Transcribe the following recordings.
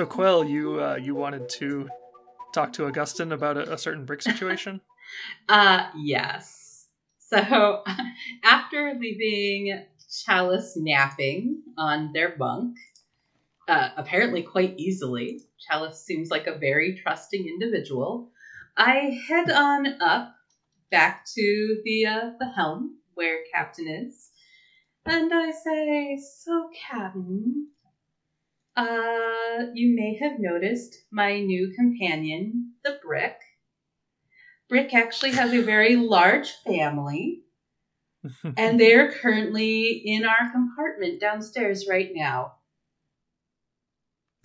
So Quell, you uh, you wanted to talk to Augustin about a, a certain brick situation? uh yes. So after leaving Chalice napping on their bunk, uh, apparently quite easily, Chalice seems like a very trusting individual. I head on up back to the uh, the helm where Captain is, and I say, "So, Captain, uh, you may have noticed my new companion, the Brick. Brick actually has a very large family, and they're currently in our compartment downstairs right now.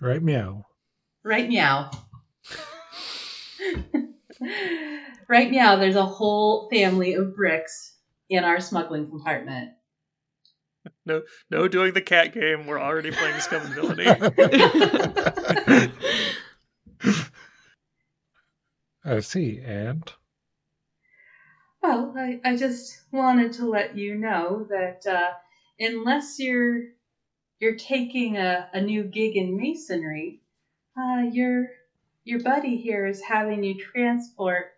Right meow. Right now. right now, there's a whole family of bricks in our smuggling compartment. No, no, doing the cat game. We're already playing Scum and Villainy. I see, and Well, I, I just wanted to let you know that uh, unless you're you're taking a, a new gig in masonry, uh, your your buddy here is having you transport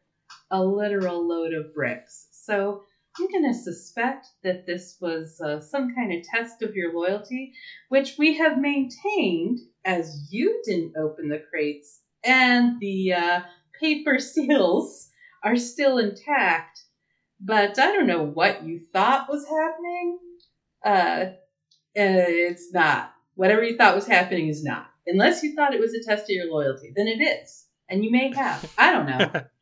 a literal load of bricks. So I'm going to suspect that this was uh, some kind of test of your loyalty, which we have maintained as you didn't open the crates and the uh, paper seals are still intact. But I don't know what you thought was happening. Uh, it's not. Whatever you thought was happening is not. Unless you thought it was a test of your loyalty, then it is. And you may have. I don't know.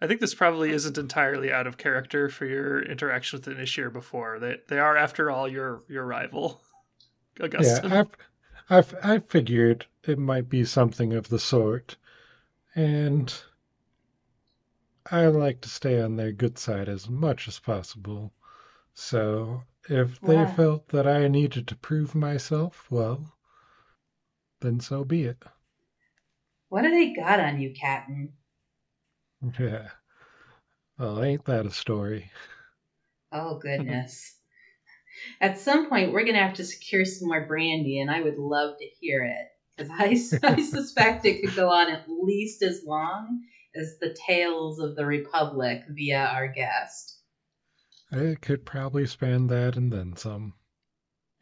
I think this probably isn't entirely out of character for your interaction with the Initiator before. They they are, after all, your your rival, Augustin. yeah, I, I, I figured it might be something of the sort, and I like to stay on their good side as much as possible. So if they Wow. felt that I needed to prove myself, well, then so be it. What do they got on you, Captain? Yeah. Well, ain't that a story? Oh, goodness. At some point, we're going to have to secure some more brandy, and I would love to hear it. Because I, I suspect it could go on at least as long as the Tales of the Republic via our guest. It could probably span that and then some.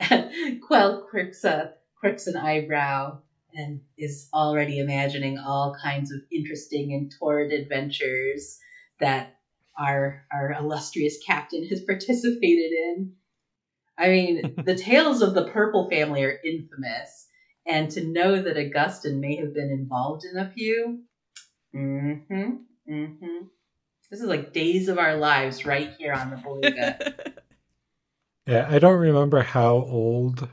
Quell quirks, a, uh, quirks an eyebrow and is already imagining all kinds of interesting and torrid adventures that our our illustrious captain has participated in. I mean, the tales of the Purple family are infamous, and to know that Augustine may have been involved in a few, mm-hmm, mm-hmm. This is like days of our lives right here on the Beluga. Yeah, I don't remember how old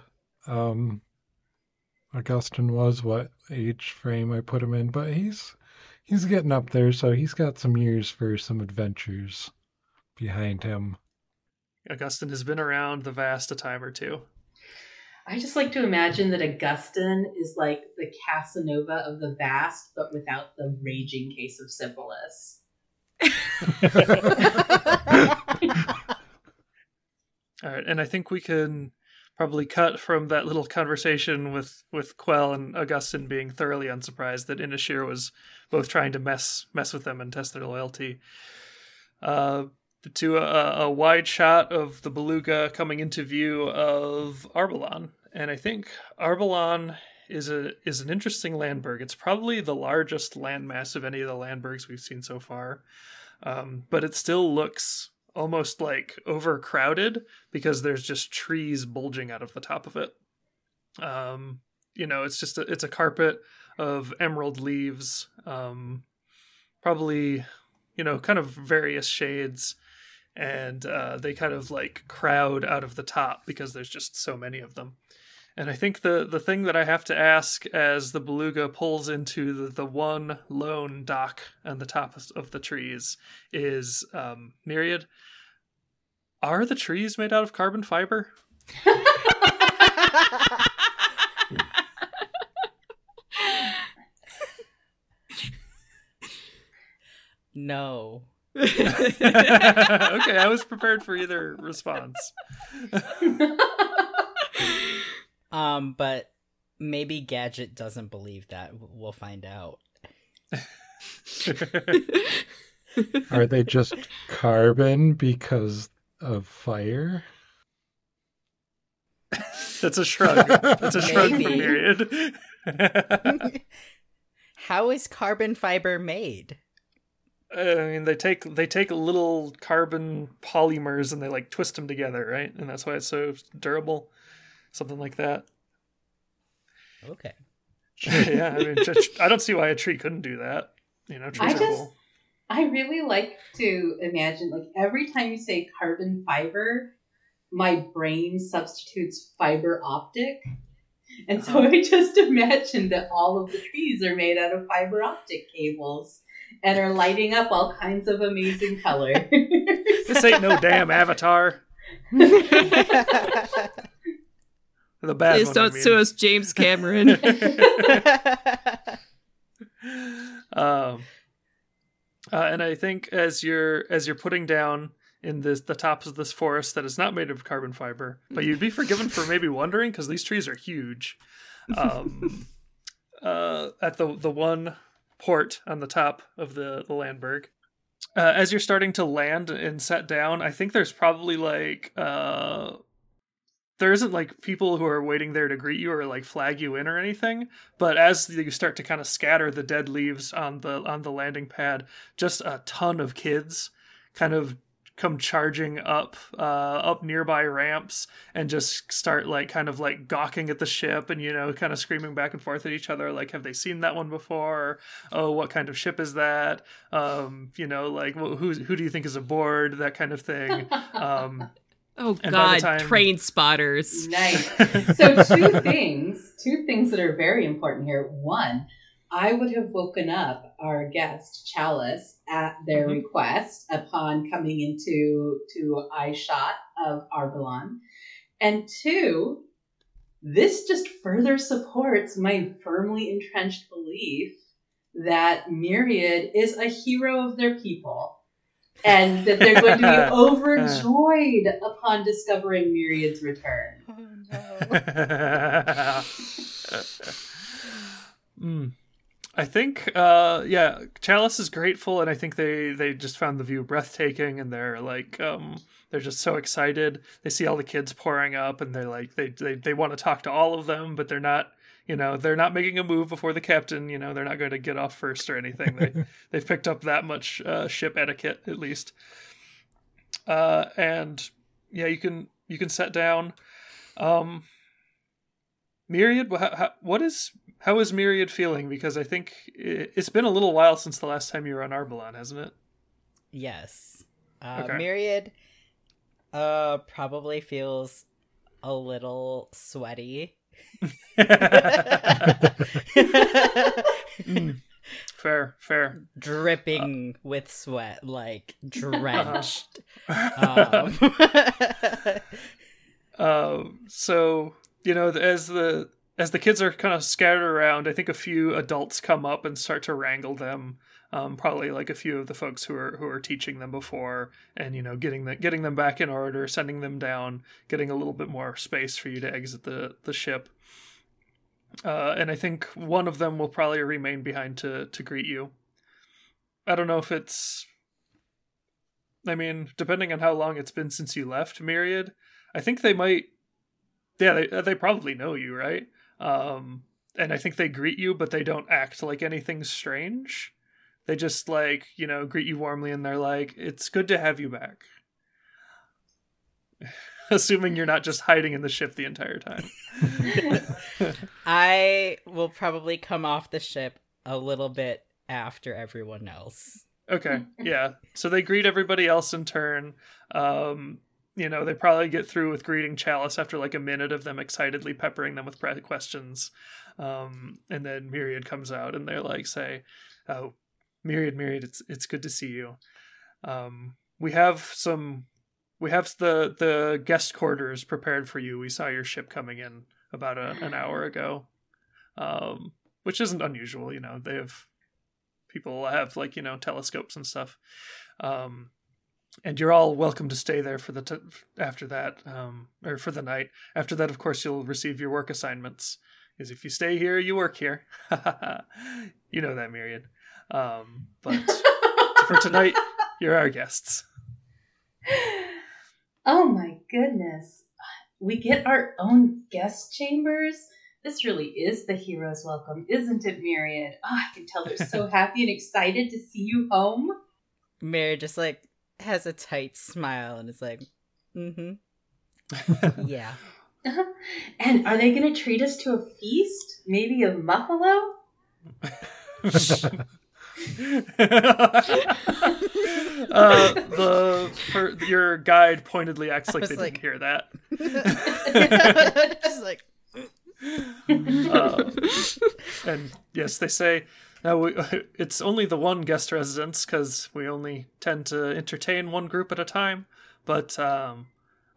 um Augustine was, what age frame I put him in, but he's he's getting up there, so he's got some years for some adventures behind him. Augustin has been around the vast a time or two. I just like to imagine that Augustine is like the Casanova of the vast, but without the raging case of syphilis. All right, and I think we can probably cut from that little conversation with with Quell and Augustin being thoroughly unsurprised that Inashir was both trying to mess mess with them and test their loyalty. Uh, to a, a wide shot of the beluga coming into view of Arbalon, and I think Arbalon is a is an interesting landberg. It's probably the largest landmass of any of the landbergs we've seen so far, um, but it still looks almost like overcrowded because there's just trees bulging out of the top of it. Um, you know, it's just a, it's a carpet of emerald leaves, um, probably you know, kind of various shades, and uh, they kind of like crowd out of the top because there's just so many of them. And I think the the thing that I have to ask as the beluga pulls into the, the one lone dock on the top of, of the trees is um, Myriad. Are the trees made out of carbon fiber? No. okay, I was prepared for either response. um, but maybe Gadget doesn't believe that. We'll find out. Are they just carbon because of fire? That's a shrug. That's a shrug from Maybe. Myriad. How is carbon fiber made? I mean, they take they take little carbon polymers and they like twist them together, right? And that's why it's so durable. Something like that. Okay. yeah, I mean, just, I don't see why a tree couldn't do that. You know, trees I are just- cool. I really like to imagine, like, every time you say carbon fiber, my brain substitutes fiber optic. And so uh-huh. I just imagine that all of the trees are made out of fiber optic cables and are lighting up all kinds of amazing colors. This ain't no damn Avatar. The bad Please one. don't I mean. sue us, James Cameron. um, uh, and I think as you're as you're putting down in this the tops of this forest that is not made of carbon fiber, but you'd be forgiven for maybe wondering because these trees are huge. Um, uh, at the the one port on the top of the the Landberg. Uh, as you're starting to land and set down, I think there's probably like uh, there isn't like people who are waiting there to greet you or like flag you in or anything but as you start to kind of scatter the dead leaves on the on the landing pad just a ton of kids kind of come charging up uh up nearby ramps and just start like kind of like gawking at the ship and you know kind of screaming back and forth at each other like have they seen that one before? Oh what kind of ship is that? Um you know like well, who who do you think is aboard? that kind of thing. Um oh And God, time- train spotters. nice. So two things, two things that are very important here. One, I would have woken up our guest Chalice at their Mhm. request upon coming into to eye shot of Arbalon. And two, this just further supports my firmly entrenched belief that Myriad is a hero of their people. And that they're going to be overjoyed upon discovering Myriad's return. Mm. I think, uh, yeah, Chalice is grateful, and I think they they just found the view breathtaking, and they're like, um, they're just so excited. They see all the kids pouring up, and they're like, they they they want to talk to all of them, but they're not. You know, they're not making a move before the captain. You know, they're not going to get off first or anything. They they've picked up that much uh, ship etiquette at least. Uh, and yeah, you can you can set down. Um, Myriad, how, how, what is how is Myriad feeling? Because I think i- it's been a little while since the last time you were on Arbalon, hasn't it? Yes. Uh, Okay. Myriad uh, probably feels a little sweaty. Mm, fair, fair. Dripping with sweat, like drenched. Um, um, uh, so you know, as the as the kids are kind of scattered around, I think a few adults come up and start to wrangle them. Um, probably like a few of the folks who are who are teaching them before, and you know, getting the, getting them back in order, sending them down, getting a little bit more space for you to exit the the ship. Uh, and I think one of them will probably remain behind to to greet you. I don't know if it's. I mean, depending on how long it's been since you left Myriad, I think they might. Yeah, they they probably know you, right? Um, and I think they greet you, but they don't act like anything strange. They just like you know greet you warmly, and they're like, "It's good to have you back." Assuming you're not just hiding in the ship the entire time. I will probably come off the ship a little bit after everyone else. Okay, yeah. So they greet everybody else in turn. Um, you know, they probably get through with greeting Chalice after like a minute of them excitedly peppering them with pre- questions. Um, and then Myriad comes out and they're like, say, "Oh, Myriad, Myriad, it's it's good to see you. Um, we have some, we have the the guest quarters prepared for you. We saw your ship coming in about a, an hour ago, um, which isn't unusual. You know, they have people have like you know telescopes and stuff. Um, and you're all welcome to stay there for the t- after that um, or for the night. After that, of course, you'll receive your work assignments. Because if you stay here, you work here. you know that, Myriad. Um, but for tonight, you're our guests. Oh my goodness. We get our own guest chambers. This really is the hero's welcome, isn't it, Myriad? Oh, I can tell they're so happy and excited to see you home. Mary just like has a tight smile and is like, mm-hmm. Yeah. And are they going to treat us to a feast? Maybe a muffalo? uh, the your guide pointedly acts like they like- didn't hear that. just like, Uh, and yes, they say now we, it's only the one guest residence because we only tend to entertain one group at a time. But um,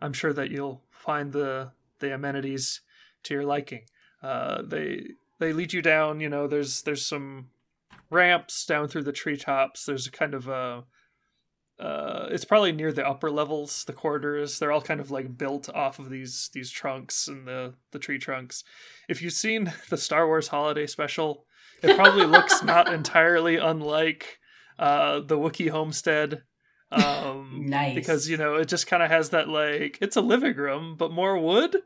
I'm sure that you'll find the the amenities to your liking. Uh, they they lead you down. You know, there's there's some ramps down through the treetops. There's a kind of a uh, it's probably near the upper levels, the corridors. They're all kind of like built off of these these trunks and the the tree trunks. If you've seen the Star Wars Holiday Special, it probably looks not entirely unlike uh, the Wookiee homestead. Um, Nice. because you know it just kind of has that like it's a living room but more wood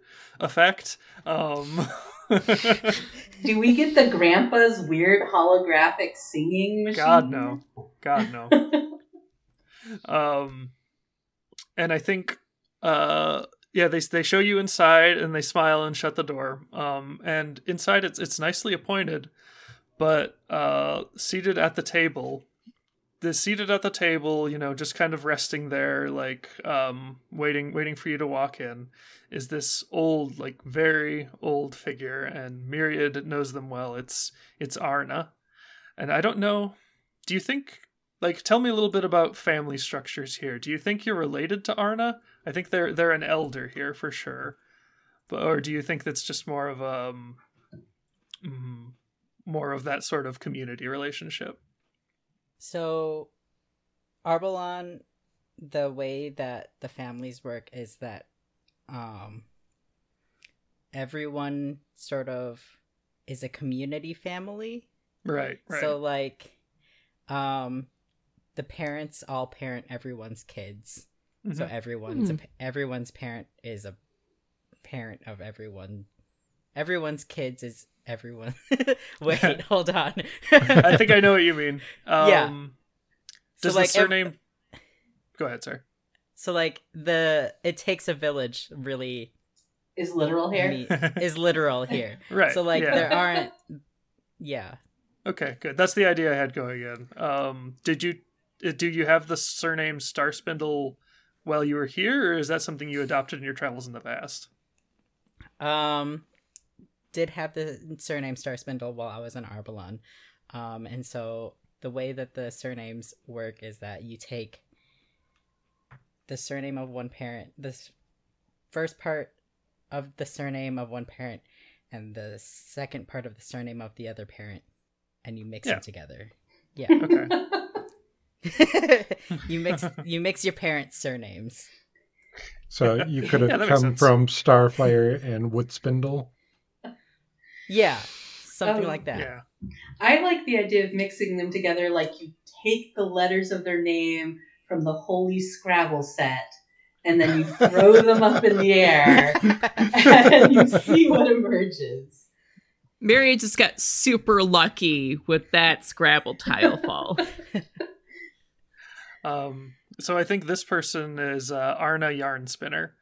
effect. Um, Do we get the grandpa's weird holographic singing machine? God no, God no. um and i think uh yeah they they show you inside and they smile and shut the door um and inside it's it's nicely appointed but uh seated at the table the seated at the table you know just kind of resting there like um waiting waiting for you to walk in is this old like very old figure and myriad knows them well. It's it's arna. And i don't know do you think like tell me a little bit about family structures here. Do you think you're related to arna? I think they're they're an elder here for sure. But or do you think that's just more of a um, mm, more of that sort of community relationship So, Arbalon, the way that the families work is that um, everyone sort of is a community family. right right So, like, um, the parents all parent everyone's kids. So Mhm. everyone's a Hmm. pa- everyone's parent is a parent of everyone. Everyone's kids is everyone. Wait, hold on. i think i know what you mean um Yeah. does so like the ev- surname go ahead sir so like the it takes a village really Is literal here? me- is literal here. right So like yeah. there aren't yeah. Okay, good. That's the idea I had going in. Um, did you uh, do you have the surname Star Spindle while you were here, or is that something you adopted in your travels in the past? Um did have the surname Star Spindle while I was in Arbalon. Um and so the way that the surnames work is that you take the surname of one parent, this first part of the surname of one parent and the second part of the surname of the other parent and you mix Yeah. them together. Yeah. Okay. you mix you mix your parents' surnames. So you could have Yeah, come from Starfire and Woodspindle. Yeah, something Oh, like that. Yeah. I like the idea of mixing them together like you take the letters of their name from the Holy Scrabble set and then you throw them up in the air and you see what emerges. Mary just got super lucky with that Scrabble tile fall. Um, so I think this person is uh, Arna Yarn Spinner,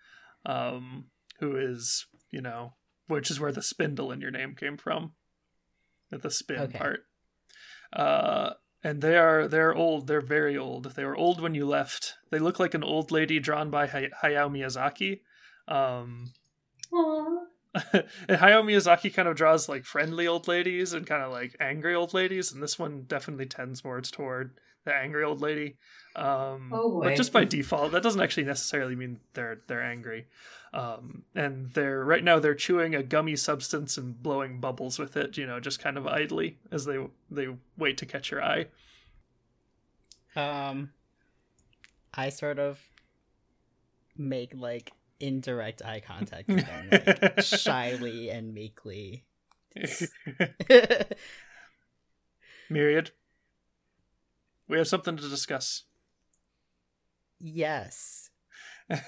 um, who is you know, which is where the spindle in your name came from, the spin Okay. part. Uh, and they are they're old. They're very old. They were old when you left. They look like an old lady drawn by Hay- Hayao Miyazaki. Um, and Hayao Miyazaki kind of draws like friendly old ladies and kind of like angry old ladies, and this one definitely tends more toward the angry old lady. Um, Oh. But just by default, that doesn't actually necessarily mean they're they're angry. Um, and they're right now they're chewing a gummy substance and blowing bubbles with it. You know, just kind of idly as they they wait to catch your eye. Um, I sort of make like indirect eye contact with them, like, shyly and meekly. Myriad, we have something to discuss. yes.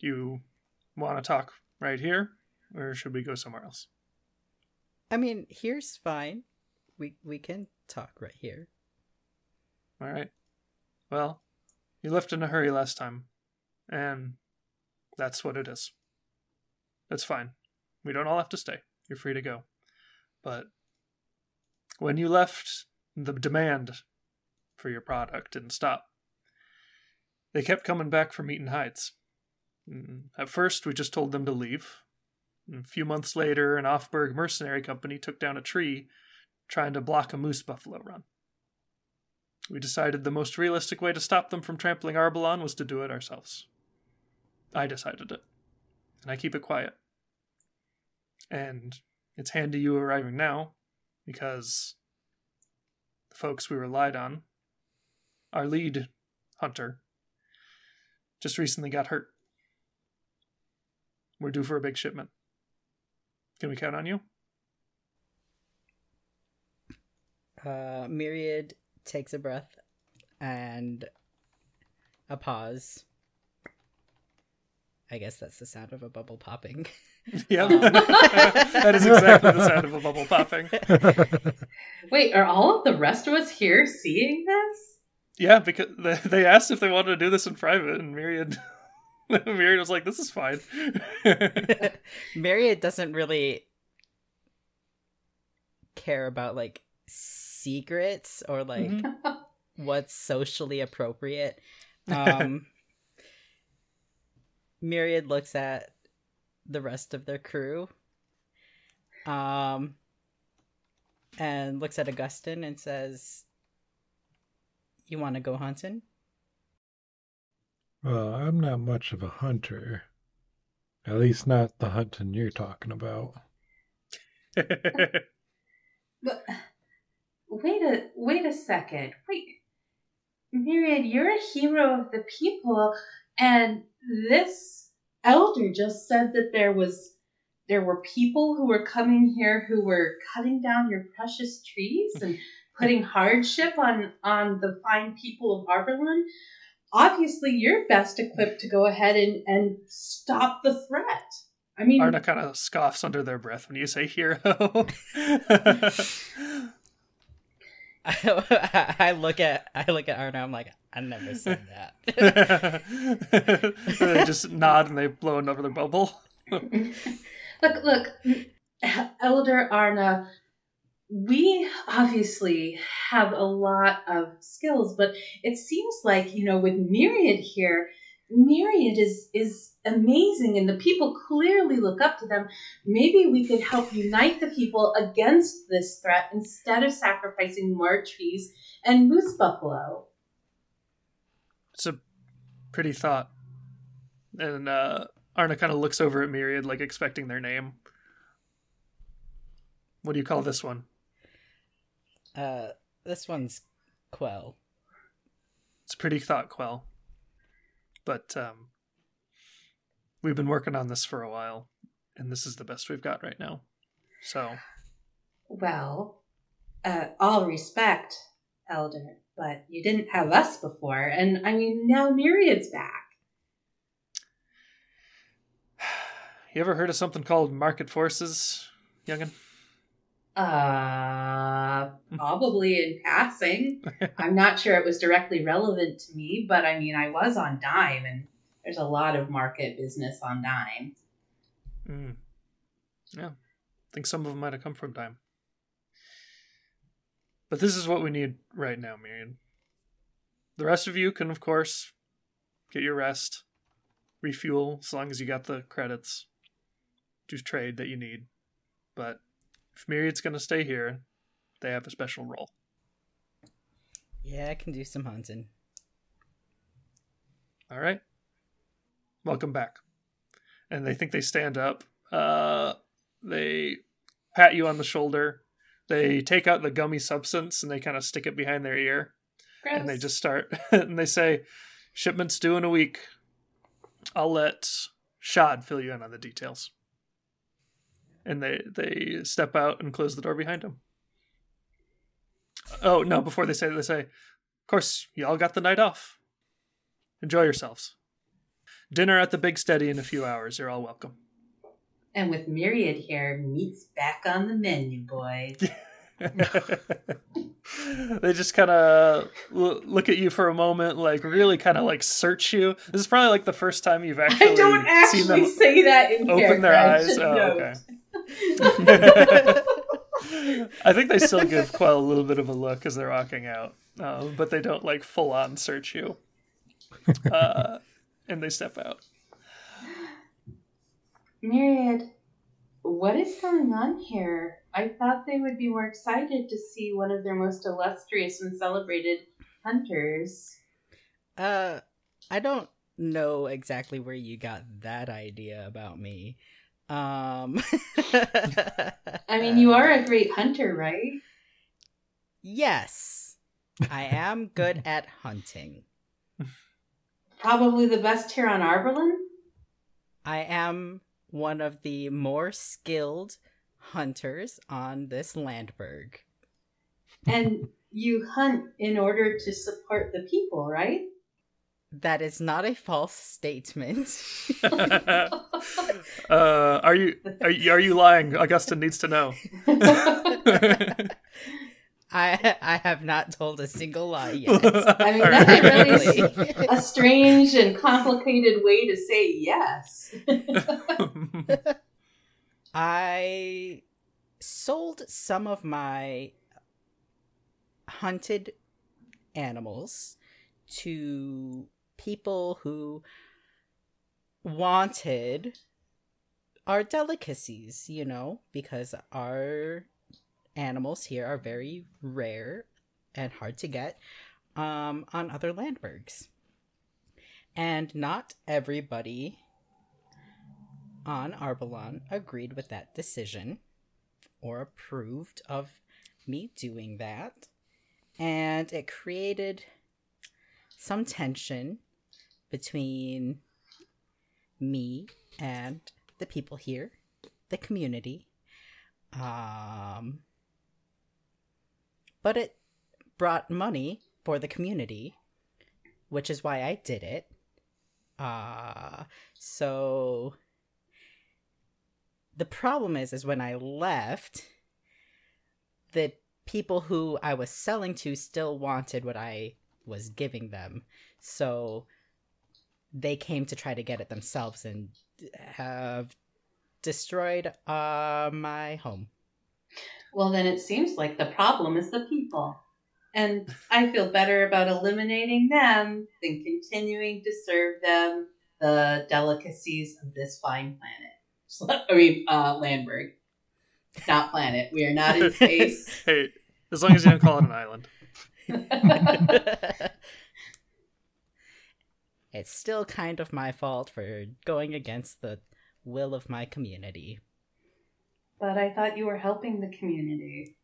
you want to talk right here, or should we go somewhere else? I mean, here's fine. We we can talk right here. All right. Well, you left in a hurry last time, and that's what it is. That's fine. We don't all have to stay. You're free to go. But when you left, the demand for your product didn't stop. They kept coming back from Eaton Heights. Mm, At first, we just told them to leave. And a few months later, an Offberg mercenary company took down a tree trying to block a moose buffalo run. We decided the most realistic way to stop them from trampling Arbalon was to do it ourselves. I decided it. And I keep it quiet. And it's handy you arriving now, because the folks we relied on, our lead hunter, just recently got hurt. We're due for a big shipment. Can we count on you? Uh, Myriad takes a breath and a pause. I guess that's the sound of a bubble popping. Yeah, that is exactly the sound of a bubble popping. Wait, are all of the rest of us here seeing this? Yeah, because they, they asked if they wanted to do this in private, and Myriad, Myriad was like, "This is fine." Myriad doesn't really care about like secrets or like Mhm. what's socially appropriate. Um Myriad looks at the rest of their crew. Um and looks at Augustin and says You want to go hunting? Well, I'm not much of a hunter. At least not the hunting you're talking about. But wait a wait a second. Wait, Myriad, you're a hero of the people, and this elder just said that there was there were people who were coming here who were cutting down your precious trees and putting hardship on on the fine people of Arbalon. Obviously, you're best equipped to go ahead and, and stop the threat. I mean, Arna kind of scoffs under their breath when you say hero. I, I look at I look at Arna. I'm like, I never said that. they just nod and they blow another bubble. look, look, Elder Arna, we obviously have a lot of skills, but it seems like, you know, with Myriad here, Myriad is is amazing and the people clearly look up to them. Maybe we could help unite the people against this threat instead of sacrificing more trees and moose buffalo. It's a pretty thought. And uh, Arna kind of looks over at Myriad, like expecting their name. What do you call this one? uh, this one's Quell. It's a pretty thought, Quell. But um, we've been working on this for a while, and this is the best we've got right now. So, Well, uh, all respect, Elder, but you didn't have us before, and I mean, now Myriad's back. you ever heard of something called market forces, youngin? Uh, probably in passing. I'm not sure it was directly relevant to me, but I mean, I was on Dime, and there's a lot of market business on Dime. Mm. Yeah, I think some of them might have come from Dime. But this is what we need right now, Miriam. The rest of you can, of course, get your rest, refuel as long as you got the credits, do trade that you need. But if Myriad's going to stay here, they have a special role. Yeah, I can do some hunting. All right. Welcome back. And they think they stand up. Uh, they pat you on the shoulder. They take out the gummy substance and they kind of stick it behind their ear. Gross. And they just start and they say, shipment's due in a week. I'll let Shad fill you in on the details. And they they step out and close the door behind them. Oh no! Before they say they say, "Of course, you all got the night off. Enjoy yourselves. Dinner at the Big Steady in a few hours. You're all welcome." And with Myriad here, meat's back on the menu, boys. they just kind of l- look at you for a moment, like really kind of like search you. This is probably like the first time you've actually I don't seen them say that in open their character, eyes. Oh, okay. I think they still give Quell a little bit of a look as they're walking out, uh, but they don't like full on search you. Uh, and they step out. Myriad, what is going on here? I thought they would be more excited to see one of their most illustrious and celebrated hunters. Uh, I don't know exactly where you got that idea about me. Um, I mean, you are a great hunter, right? Yes, I am good at hunting. Probably the best here on Arbalon. I am one of the more skilled hunters on this Landberg. And you hunt in order to support the people, right? That is not a false statement. uh, are you are you, are you lying? Augustin needs to know. I I have not told a single lie yet. I mean, that's really a strange and complicated way to say yes. I sold some of my hunted animals to people who wanted our delicacies, you know, because our animals here are very rare and hard to get um, on other landbergs. And not everybody on Arbalon agreed with that decision or approved of me doing that. And it created some tension between me and the people here, the community. Um, but it brought money for the community, which is why I did it. Uh, so the problem is is when I left, the people who I was selling to still wanted what I was giving them. So they came to try to get it themselves and have destroyed uh my home. Well, then it seems like the problem is the people. And I feel better about eliminating them than continuing to serve them the delicacies of this fine planet. So- I mean, uh, Landberg. Not planet. We are not in space. hey, as long as you don't call it an island. it's still kind of my fault for going against the will of my community. but I thought you were helping the community.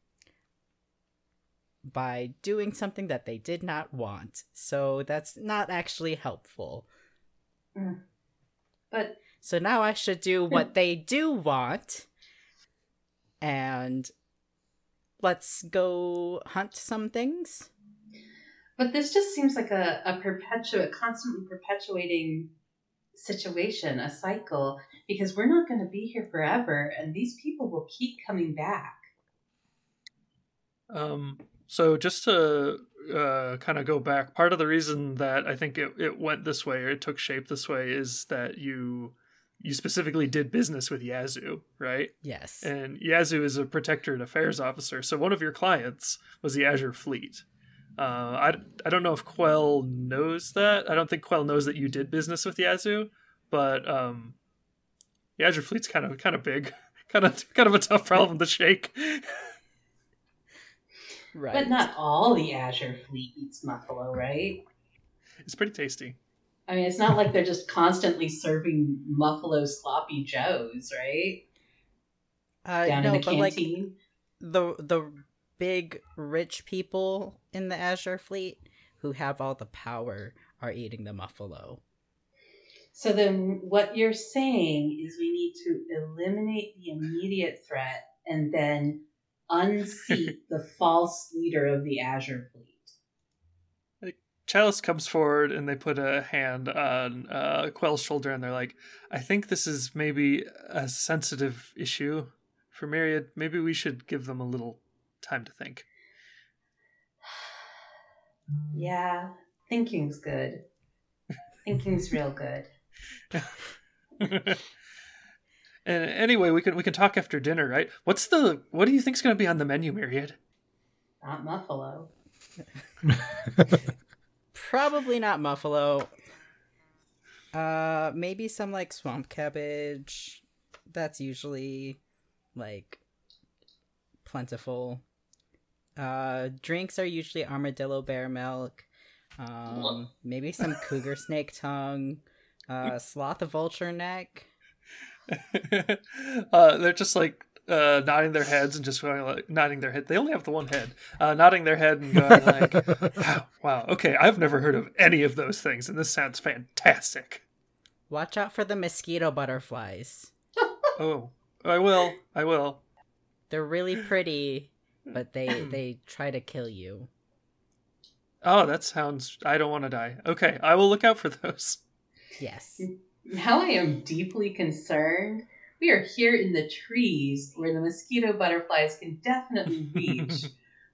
by doing something that they did not want. So that's not actually helpful. But So now I should do what they do want. And let's go hunt some things. but this just seems like a, a perpetuate, constantly perpetuating situation, a cycle, because we're not going to be here forever, and these people will keep coming back. Um, so just to uh, kind of go back, part of the reason that I think it, it went this way or it took shape this way is that you you specifically did business with Yazoo, right? Yes. And Yazoo is a protectorate affairs officer. So one of your clients was the Azure Fleet. Uh, I, I don't know if Quell knows that. I don't think Quell knows that you did business with Yazoo, but um, the Azure Fleet's kind of kind of big, kind of kind of a tough problem to shake. Right. But not all the Azure fleet eats Muffalo, right? It's pretty tasty. I mean, it's not like they're just constantly serving Muffalo sloppy joes, right? uh, Down no, in the but like canteen. the the big rich people in the Azure fleet who have all the power are eating the Muffalo. So then, what you're saying is we need to eliminate the immediate threat and then unseat the false leader of the Azure fleet. Chalice comes forward and they put a hand on uh, Quell's shoulder and they're like, I think this is maybe a sensitive issue for Myriad. Maybe we should give them a little time to think. Yeah, thinking's good. thinking's real good. and anyway, we can we can talk after dinner, right? What's the what do you think's going to be on the menu, Myriad? Not Muffalo. Probably not Muffalo. Uh, maybe some like swamp cabbage. That's usually like plentiful. Uh, drinks are usually armadillo bear milk. Um, maybe some cougar snake tongue. Uh, sloth vulture neck. uh, they're just like uh, nodding their heads and just going like nodding their head. They only have the one head. Uh, nodding their head and going like, wow, wow, okay, I've never heard of any of those things, and this sounds fantastic. Watch out for the mosquito butterflies. Oh, I will, I will. They're really pretty, but they they try to kill you. Oh, that sounds. I don't want to die. Okay, I will look out for those. Yes. Now I am deeply concerned. We are here in the trees where the mosquito butterflies can definitely reach,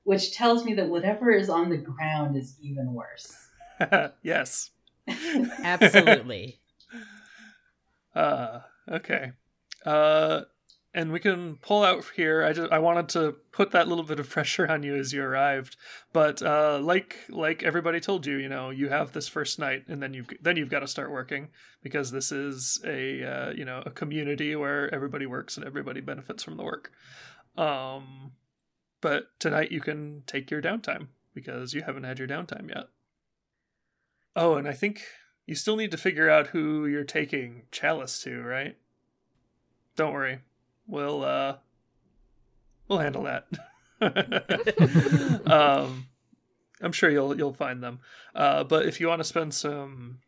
which tells me that whatever is on the ground is even worse. yes. Absolutely. Uh, okay. Uh, and we can pull out here. I just I wanted to put that little bit of pressure on you as you arrived, but uh, like like everybody told you, you know, you have this first night, and then you've then you've got to start working because this is a uh, you know a community where everybody works and everybody benefits from the work. Um, but tonight you can take your downtime because you haven't had your downtime yet. Oh, and I think you still need to figure out who you're taking Chalice to, right? Don't worry. We'll uh we'll handle that. um I'm sure you'll you'll find them. Uh but if you want to spend some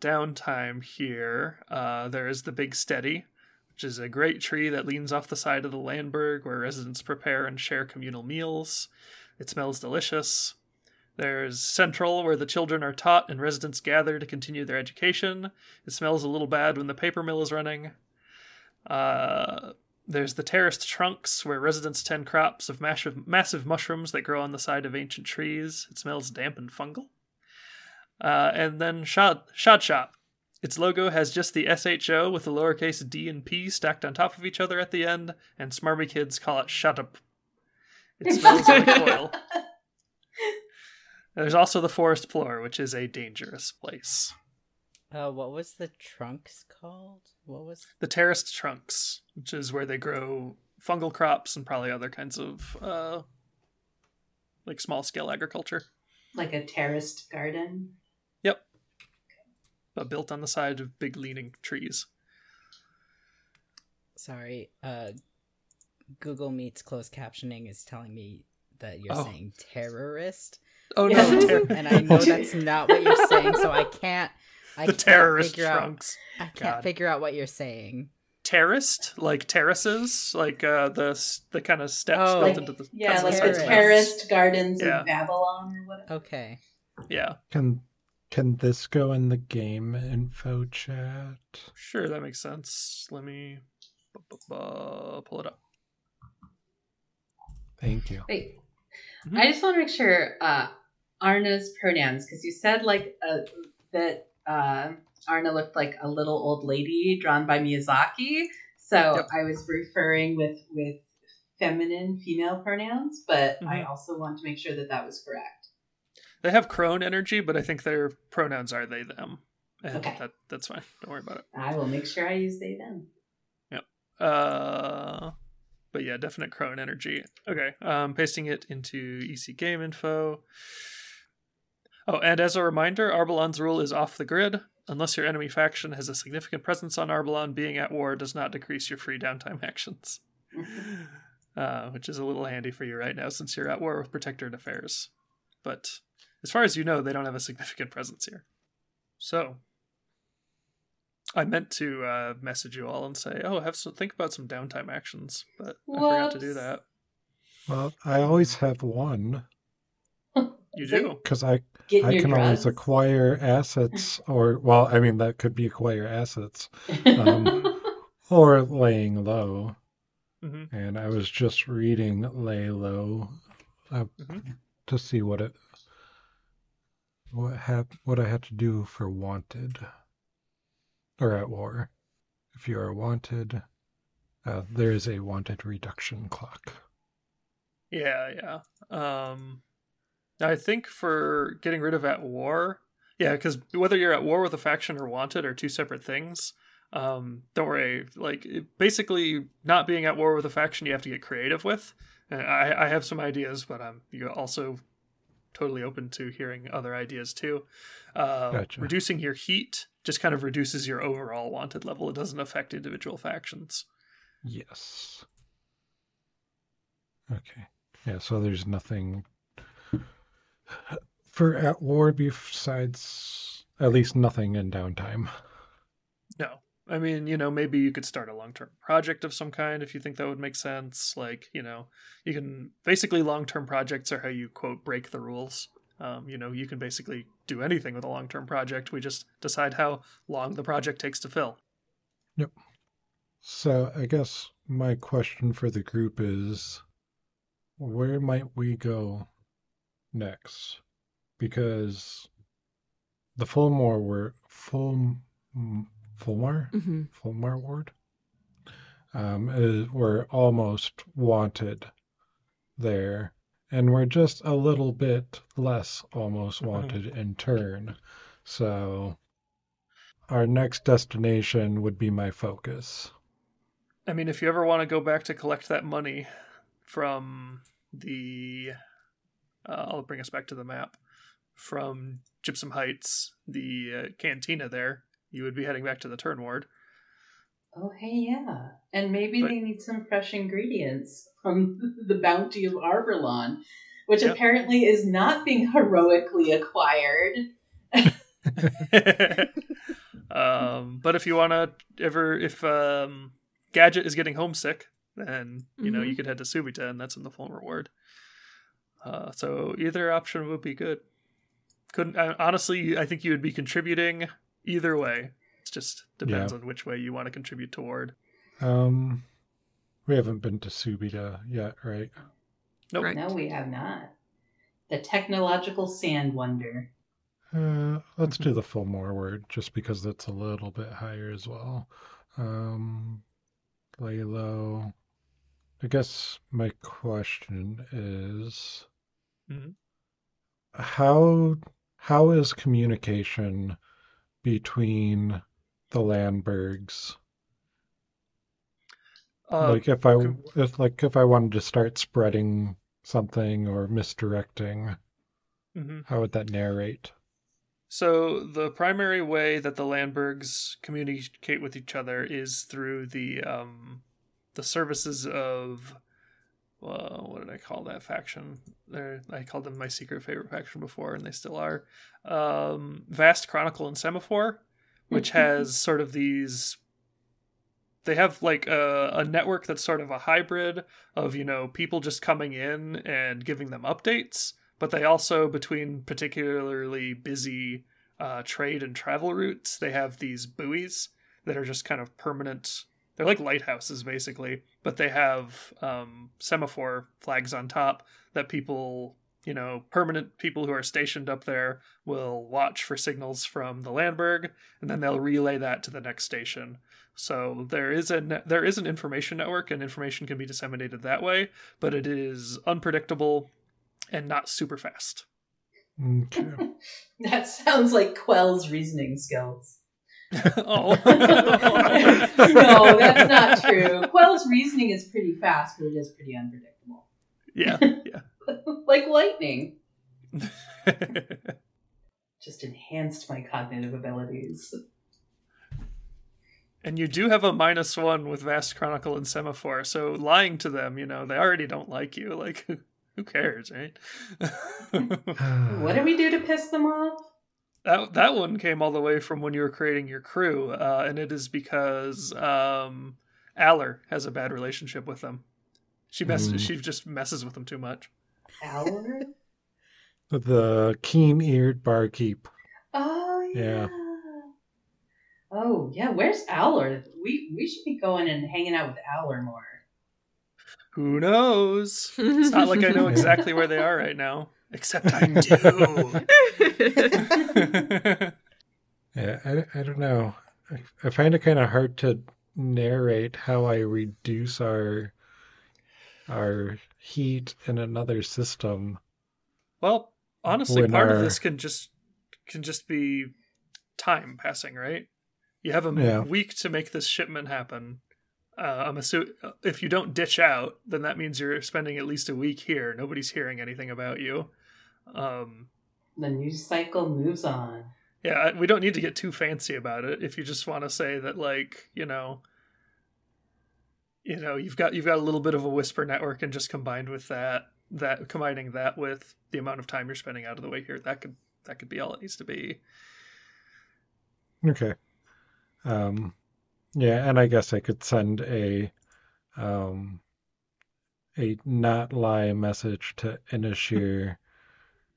downtime here, uh there is the Big Steady, which is a great tree that leans off the side of the Landberg where residents prepare and share communal meals. It smells delicious. There's Central, where the children are taught and residents gather to continue their education. It smells a little bad when the paper mill is running. Uh, there's the terraced trunks, where residents tend crops of massive, massive mushrooms that grow on the side of ancient trees. It smells damp and fungal. Uh, and then Shod, Shod Shop. Its logo has just the SHO with the lowercase d and p stacked on top of each other at the end, and smarmy kids call it Shut Up. It smells like oil. There's also the forest floor, which is a dangerous place. Uh, what was the trunks called? What was? The terraced trunks, which is where they grow fungal crops and probably other kinds of uh, like small scale agriculture. Like a terraced garden. Yep. But built on the side of big leaning trees. Sorry. Uh, Google Meets closed captioning is telling me that you're Oh. saying terrorist, Oh no, ter- and I know that's not what you're saying, so I can't. I the can't terrorist figure out. trunks. I can't God. figure out what you're saying. Terraced, like terraces, like uh, the the kind of steps Oh. built Like, into the yeah, like the terraced gardens Yeah. of Babylon or whatever. Okay. Yeah, Can can this go in the game info chat? sure, that makes sense. Let me bu- bu- bu- pull it up. Thank you. Wait, Mhm. I just want to make sure uh, Arna's pronouns because you said like uh, that uh, Arna looked like a little old lady drawn by Miyazaki. So Yep. I was referring with with feminine female pronouns, but I Mhm. also want to make sure that that was correct. They have crone energy, but I think their pronouns are they them. And Okay. that that's fine. Don't worry about it. I will make sure I use they them. Uh, but yeah, definite crone energy. Okay, um, pasting it into EC game info. Oh, and as a reminder, Arbalon's rule is off the grid. Unless your enemy faction has a significant presence on Arbalon, being at war does not decrease your free downtime actions. uh, which is a little handy for you right now since you're at war with Protectorate Affairs. But as far as you know, they don't have a significant presence here. So, I meant to uh, message you all and say, "Oh, have some think about some downtime actions," but I forgot to do that. Well, I always have one You do. because I Getting I your can always acquire assets, or well, I mean that could be acquire assets um, or laying low. hmm And I was just reading lay low uh, Mhm. to see what it what hap- what I had to do for wanted or at war. If you are wanted, uh, there is a wanted reduction clock. Yeah, yeah. Um, I think for getting rid of at war, yeah, because whether you're at war with a faction or wanted are two separate things. Um, don't worry. Like it- basically, not being at war with a faction, you have to get creative with. And I, I have some ideas, but I'm you also totally open to hearing other ideas too. Uh, Gotcha. Reducing your heat just kind of reduces your overall wanted level. It doesn't affect individual factions. Yes. Okay. Yeah, so there's nothing for at war besides at least nothing in downtime. No. I mean, you know, maybe you could start a long term project of some kind if you think that would make sense. Like, you know, you can basically long term projects are how you quote break the rules. Um, you know, you can basically do anything with a long term project. We just decide how long the project takes to fill. Yep. So I guess my question for the group is where might we go next? Because the Fulmore were full Fulmar? hmm Fulmar Ward? Um, is, we're almost wanted there, and we're just a little bit less almost Mhm. wanted in turn. So our next destination would be my focus. I mean, if you ever want to go back to collect that money from the. Uh, I'll bring us back to the map. From Gypsum Heights, the uh, cantina there, you would be heading back to the turn ward. Oh, hey, yeah. And maybe But- they need some fresh ingredients from the bounty of Arbalon, which Yep. apparently is not being heroically acquired. um, but if you want to ever, if um, Gadget is getting homesick, then you know Mhm. you could head to Subita, and that's in the Fulmer Ward. Uh, so either option would be good. Couldn't uh, honestly, I think you would be contributing either way. It just depends on which way you want to contribute toward. Um, we haven't been to Subida yet, right? Nope. Right. No, we have not. The technological sand wonder. Uh, let's do the Fulmore word just because that's a little bit higher as well. Um, lay low. I guess my question is Mhm. how how is communication between the Landbergs? Uh, like if I if like if I wanted to start spreading something or misdirecting, mhm. how would that narrate? So the primary way that the Landbergs communicate with each other is through the um, the services of uh, what did I call that faction? There, I called them my secret favorite faction before, and they still are. Um, Vast Chronicle and Semaphore, which has sort of these. They have like a, a network that's sort of a hybrid of you know people just coming in and giving them updates, but they also between particularly busy uh, trade and travel routes, they have these buoys that are just kind of permanent. They're like lighthouses basically, but they have um, semaphore flags on top that people, you know, permanent people who are stationed up there will watch for signals from the Landberg, and then they'll relay that to the next station. So there is a ne- there is an information network, and information can be disseminated that way, but it is unpredictable and not super fast. Okay. that sounds like Quell's reasoning skills. oh. no, that's not true. Quell's reasoning is pretty fast, but it is pretty unpredictable. yeah, yeah. like lightning. Just enhanced my cognitive abilities. and you do have a minus one with Vast Chronicle and Semaphore, so lying to them, you know, they already don't like you. Like, who cares, right? What did we do to piss them off? That that one came all the way from when you were creating your crew, uh, and it is because um, Aller has a bad relationship with them. She messes. Mm. She just messes with them too much. Our? The keen-eared barkeep. Oh yeah. Yeah. Oh yeah, where's Owler? We we should be going and hanging out with Owler more. Who knows? It's not like I know exactly where they are right now, except I do. Yeah, I, I don't know. I, I find it kind of hard to narrate how I reduce our our heat in another system. well, honestly, When part of this can just can just be time passing, right? You have a Yeah. week to make this shipment happen. Uh, I'm assuming if you don't ditch out, then that means you're spending at least a week here. Nobody's hearing anything about you. Um, The news cycle moves on. yeah, we don't need to get too fancy about it. If you just want to say that, like, you know, you know, you've got you've got a little bit of a whisper network, and just combined with that, that combining that with the amount of time you're spending out of the way here, that could that could be all it needs to be. Okay. Um, yeah, and I guess I could send a um, a not lie message to Inishir,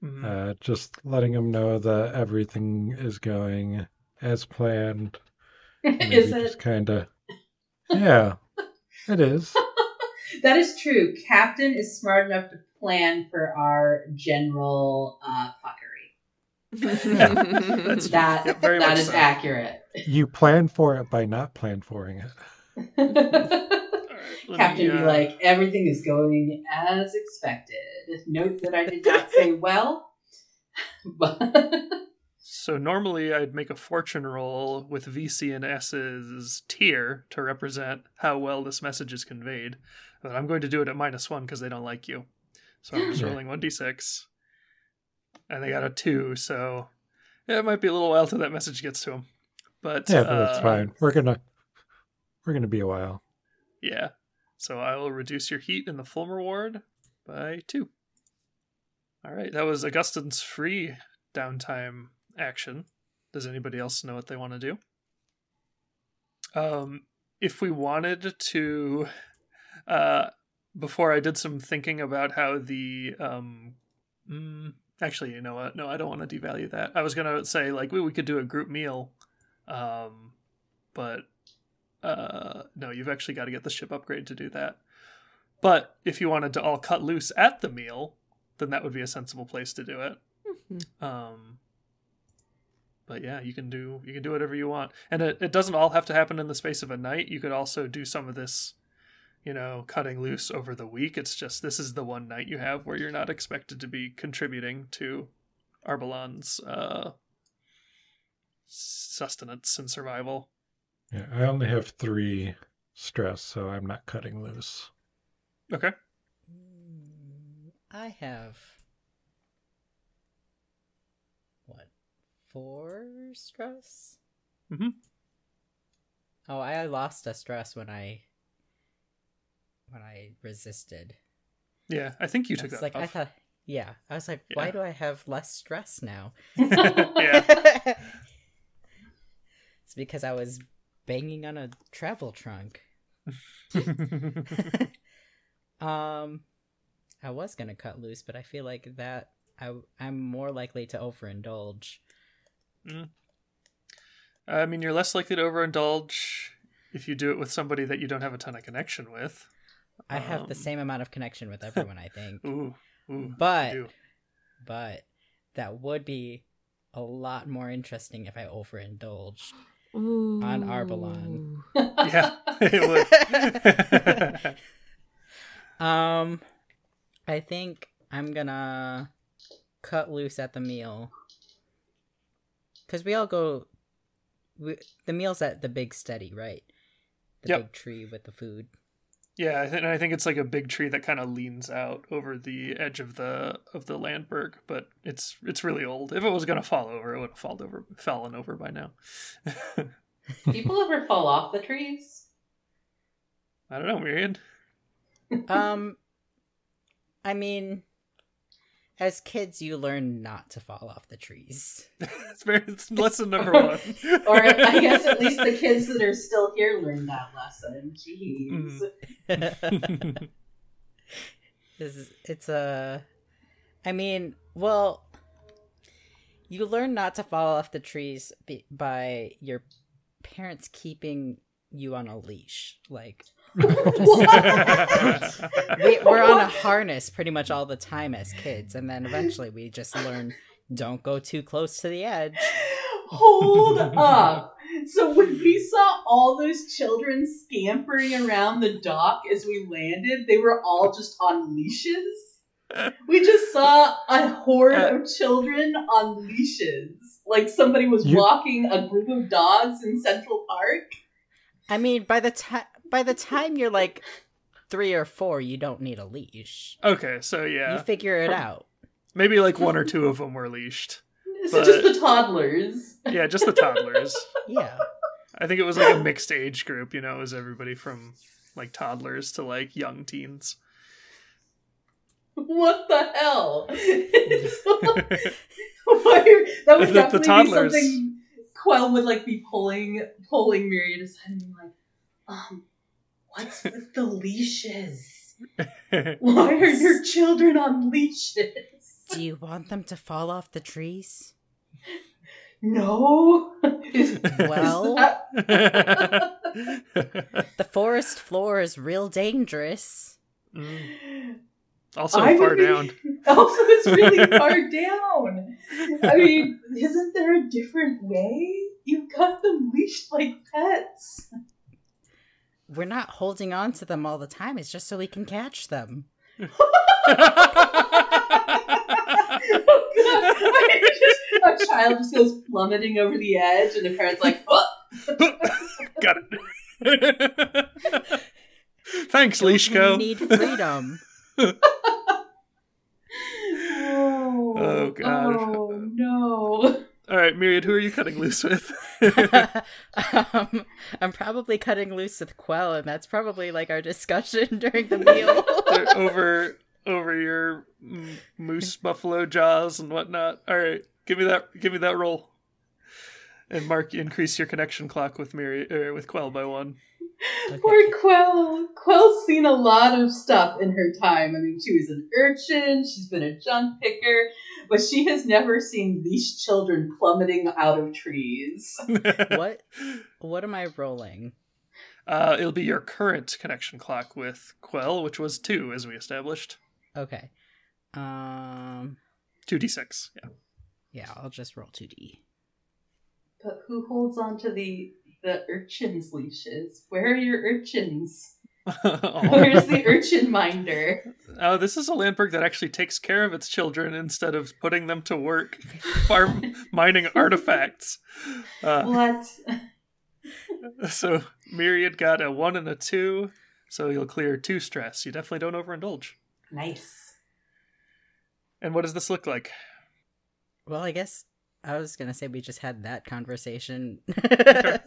Mhm. uh, just letting him know that everything is going as planned. Maybe is just it? kind of. Yeah, it is. That is true. Captain is smart enough to plan for our general uh, fuckery. That's- That yeah, very that so. accurate. You plan for it by not plan for it. All right, Captain me, be uh, like, everything is going as expected. Note that I did not say well, So normally I'd make a fortune roll with VC and S's tier to represent how well this message is conveyed. But I'm going to do it at minus one because they don't like you. So I'm just rolling 1d6. And they got a two, so yeah, it might be a little while till that message gets to them. But Yeah, that's uh, fine. We're gonna we're gonna be a while. Yeah. So I will reduce your heat in the full reward by two. All right, that was Augustine's free downtime action. Does anybody else know what they want to do? Um, if we wanted to, uh, before I did some thinking about how the um, mm, actually, you know what? No, I don't want to devalue that. I was gonna say like we we could do a group meal, um, but uh, no, you've actually got to get the ship upgrade to do that. But if you wanted to all cut loose at the meal, then that would be a sensible place to do it. Um, but yeah, you can do you can do whatever you want, and it, it doesn't all have to happen in the space of a night. You could also do some of this, you know, cutting loose over the week. It's just this is the one night you have where you're not expected to be contributing to Arbalon's uh, sustenance and survival. Yeah, I only have three stress, so I'm not cutting loose. Okay. I have what four stress. Mhm. Oh, I lost a stress when I when I resisted. Yeah, I think you I took was that like, I off. thought, yeah, I was like, Yeah. why do I have less stress now? Yeah. it's because I was banging on a travel trunk. um, I was gonna cut loose, but I feel like that I I'm more likely to overindulge. I mean, you're less likely to overindulge if you do it with somebody that you don't have a ton of connection with. I have the Um. same amount of connection with everyone, I think, Ooh, ooh. But- but that would be a lot more interesting if I overindulged. on Arbalon. yeah, it would. Um, I think I'm gonna cut loose at the meal because we all go we, the meal's at the big steady, right? The Yep. big tree with the food. Yeah, I think I think it's like a big tree that kind of leans out over the edge of the of the landberg, but it's it's really old. If it was gonna fall over, it would have fallen over fallen over by now. People ever fall off the trees? I don't know, Myriad. Um, I mean, as kids, you learn not to fall off the trees. it's very it's lesson number one. Or I guess at least the kids that are still here learn that lesson. Jeez. Mhm. it's, it's a, I mean, well, you learn not to fall off the trees by your parents keeping you on a leash. Like What? We, we're on a harness pretty much all the time as kids, and then eventually we just learn don't go too close to the edge. Hold up. So when we saw all those children scampering around the dock as we landed, they were all just on leashes. We just saw a horde of uh, children on leashes. Like somebody was You- walking a group of dogs in Central Park. I mean, by the time by the time you're like three or four, you don't need a leash. okay, so yeah, You figure it out. maybe like one or two of them were leashed. So But- just the toddlers. Yeah, just the toddlers. Yeah. I think it was like a mixed age group. You know, it was everybody from like toddlers to like young teens. What the hell? Why- that would The- the definitely toddlers. be something Quell would like be pulling pulling Myriad aside and being like, um, what's with the leashes? Why are your children on leashes? Do you want them to fall off the trees? No. Well- The forest floor is real dangerous. Mm. Also I far would be- down. Also, it's really far down. I mean, isn't there a different way? You've got them leashed like pets. We're not holding on to them all the time. It's just so we can catch them. oh God. just, a child just goes plummeting over the edge, and the parents like, oh, Got it. Thanks, We Leashko. need freedom. oh, Oh, God. oh no. All right, Myriad, who are you cutting loose with? um, I'm probably cutting loose with Quell, and that's probably like our discussion during the meal. Over over your moose buffalo jaws and whatnot. All right, give me that. Give me that roll. And Mark, increase your connection clock with Myriad or with Quell by one. Poor Quell. Quell's seen a lot of stuff in her time. I mean, she was an urchin, she's been a junk picker, but she has never seen these children plummeting out of trees. what? What am I rolling? Uh, it'll be your current connection clock with Quell, which was two, as we established. Okay. Um. Two d six. Yeah. Yeah, I'll just roll two D. But who holds on to the the urchins' leashes? Where are your urchins? Where's the urchin minder? Oh, this is a Landberg that actually takes care of its children instead of putting them to work farm mining artifacts. Uh, What? so Myriad got a one and a two, so you'll clear two stress. You definitely don't overindulge. Nice. And what does this look like? Well, I guess I was gonna say we just had that conversation.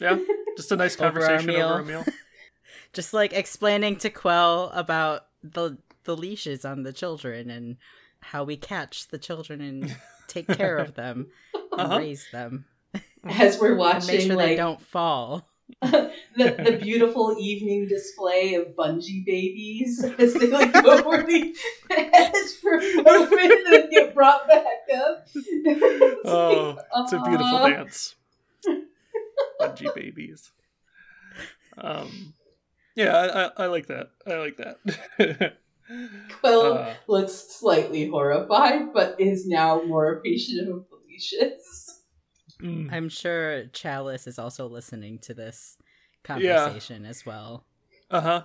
Yeah, just a nice Over our conversation over a meal. meal. just like explaining to Quell about the the leashes on the children and how we catch the children and take care of them and Uh-huh. raise them As we're and make watching, sure they like don't fall. the the beautiful evening display of bungee babies as they like go over the edge for a moment and then get brought back up. It's Oh, like, it's a beautiful dance. Bungee babies. Um, yeah, I, I, I like that. I like that. Quell Uh, looks slightly horrified, but is now more appreciative of leashes. Mm. I'm sure Chalice is also listening to this conversation as well. Uh huh.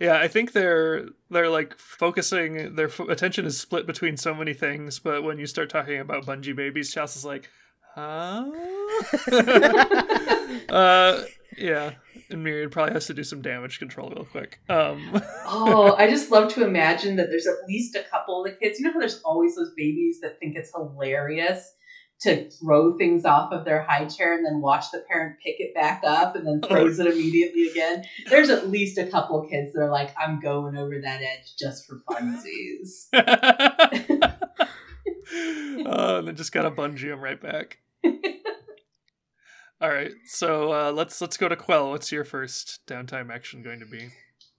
Yeah, I think they're they're like focusing. Their f- attention is split between so many things, but when you start talking about bungee babies, Chalice is like, huh? uh, yeah. And Myriad probably has to do some damage control real quick. Um, Oh, I just love to imagine that there's at least a couple of the kids. You know how there's always those babies that think it's hilarious to throw things off of their high chair and then watch the parent pick it back up and then throws it immediately again. There's at least a couple kids that are like, I'm going over that edge just for funsies. uh, and then just gotta bungee them right back. All right, so uh, let's let's go to Quell. What's your first downtime action going to be?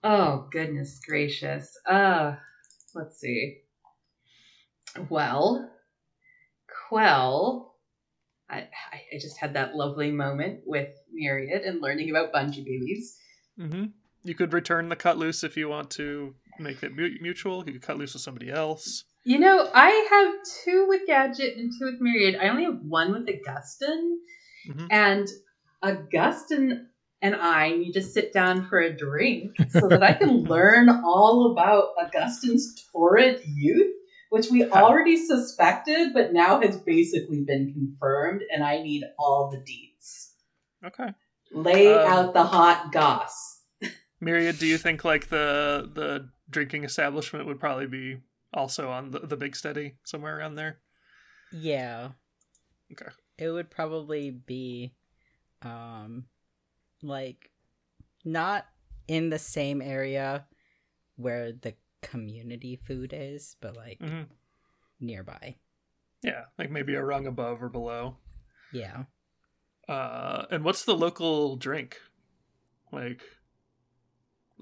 Oh goodness gracious. Uh let's see. Well, Quell. I, I just had that lovely moment with Myriad and learning about bungee babies. hmm You could return the cut loose if you want to make it mu- mutual. You could cut loose with somebody else. You know, I have two with Gadget and two with Myriad. I only have one with Augustin, Mhm. and Augustin and I need to sit down for a drink so that I can learn all about Augustin's torrid youth, which we already suspected, but now has basically been confirmed, and I need all the deets. Okay. Lay Um, out the hot goss. Myriad, do you think like the the drinking establishment would probably be also on the, the big steady somewhere around there? Yeah. Okay. It would probably be um like not in the same area where the community food is, but like hmm nearby. Yeah, like maybe a rung above or below. Yeah. Uh, and what's the local drink? Like,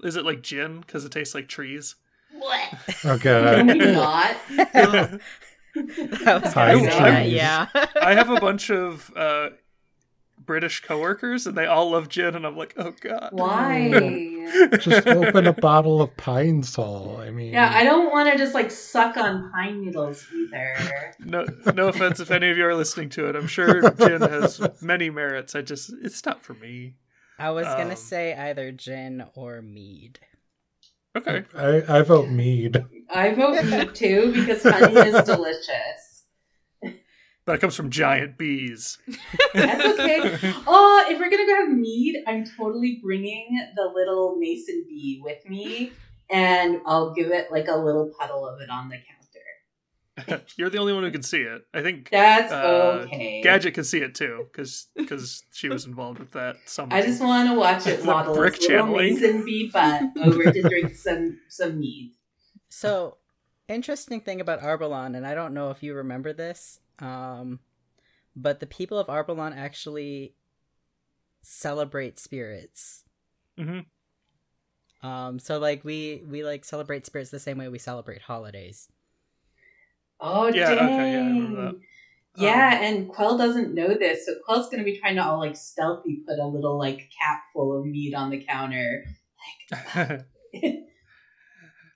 is it like gin because it tastes like trees? What? Okay. Can we not? that was Pine that, trees. yeah. I have a bunch of uh, British coworkers, and they all love gin, and I'm like, oh god, Why? Just open a bottle of Pine Sol. I mean, Yeah, I don't want to just like suck on pine needles either. No, no offense if any of you are listening to it. I'm sure gin has many merits. I just, it's not for me. I was Um, gonna say either gin or mead. Okay. I, I vote mead. I vote mead too because honey is delicious. But it comes from giant bees. That's okay. Oh, if we're gonna go have mead, I'm totally bringing the little mason bee with me, and I'll give it like a little puddle of it on the counter. You're the only one who can see it. I think That's Uh, okay. Gadget can see it too, because because she was involved with that. Somehow. I just want to watch it The waddle brick its little channeling. mason bee butt over to drink some some mead. So, interesting thing about Arbalon, and I don't know if you remember this, um, but the people of Arbalon actually celebrate spirits. hmm Um, so like we we like celebrate spirits the same way we celebrate holidays. Oh, Yeah, dang. okay, yeah, I remember that. Yeah, Um, and Quell doesn't know this, so Quell's gonna be trying to all like stealthy put a little like cap full of meat on the counter. Like,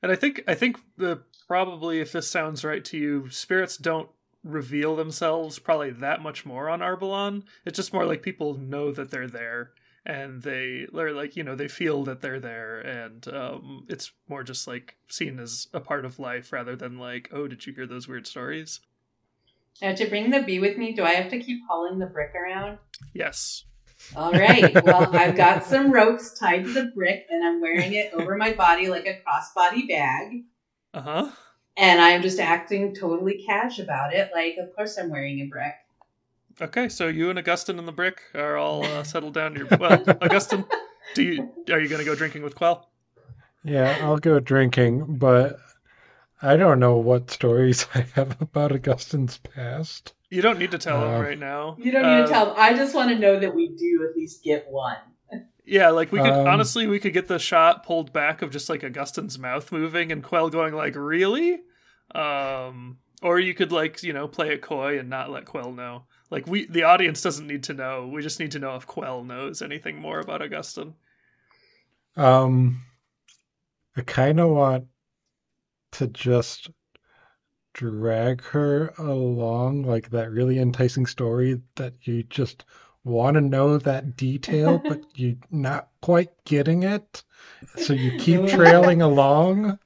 and I think I think the probably if this sounds right to you, spirits don't reveal themselves probably that much more on Arbalon. It's just more like people know that they're there and they they're like you know they feel that they're there and um, it's more just like seen as a part of life rather than like oh did you hear those weird stories? Now to bring the bee with me, do I have to keep hauling the brick around? Yes. All right. Well, I've got some ropes tied to the brick, and I'm wearing it over my body like a crossbody bag. Uh huh. And I'm just acting totally cash about it. Like, of course I'm wearing a brick. Okay, so you and Augustine and the brick are all uh, settled down. Your well, Augustine, do you are you going to go drinking with Quell? Yeah, I'll go drinking, but I don't know what stories I have about Augustine's past. You don't need to tell him Uh, right now. You don't need Uh, to tell them. I just want to know that we do at least get one. Yeah, like we could Um, honestly we could get the shot pulled back of just like Augustine's mouth moving and Quell going like, "Really?" Um or you could like, you know, play it coy and not let Quell know. Like we the audience doesn't need to know. We just need to know if Quell knows anything more about Augustine. Um, I kind of want to just drag her along, like that really enticing story that you just want to know that detail, but you're not quite getting it. So you keep trailing along.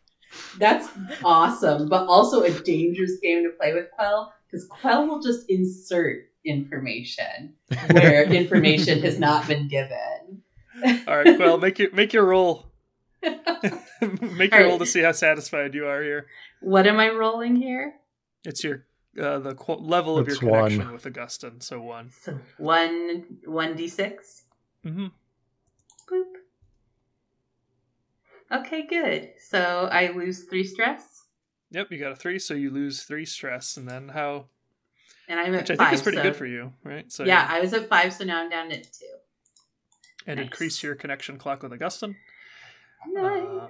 That's awesome, but also a dangerous game to play with Quell because Quell will just insert information where information has not been given. All right, Quell, make your make your roll. make your All right. roll to see how satisfied you are here. What am I rolling here? It's your uh, the qu- level of your It's one. connection with Augustine, so one. So one one d six. Mm-hmm. Boop. Okay, good. So I lose three stress, Yep, you got a three, so you lose three stress, and then how? and I'm at Which I five. think is pretty so- good for you, right? So yeah, I was at five, so now I'm down at two. and nice. increase your connection clock with Augustine. Nice. Uh,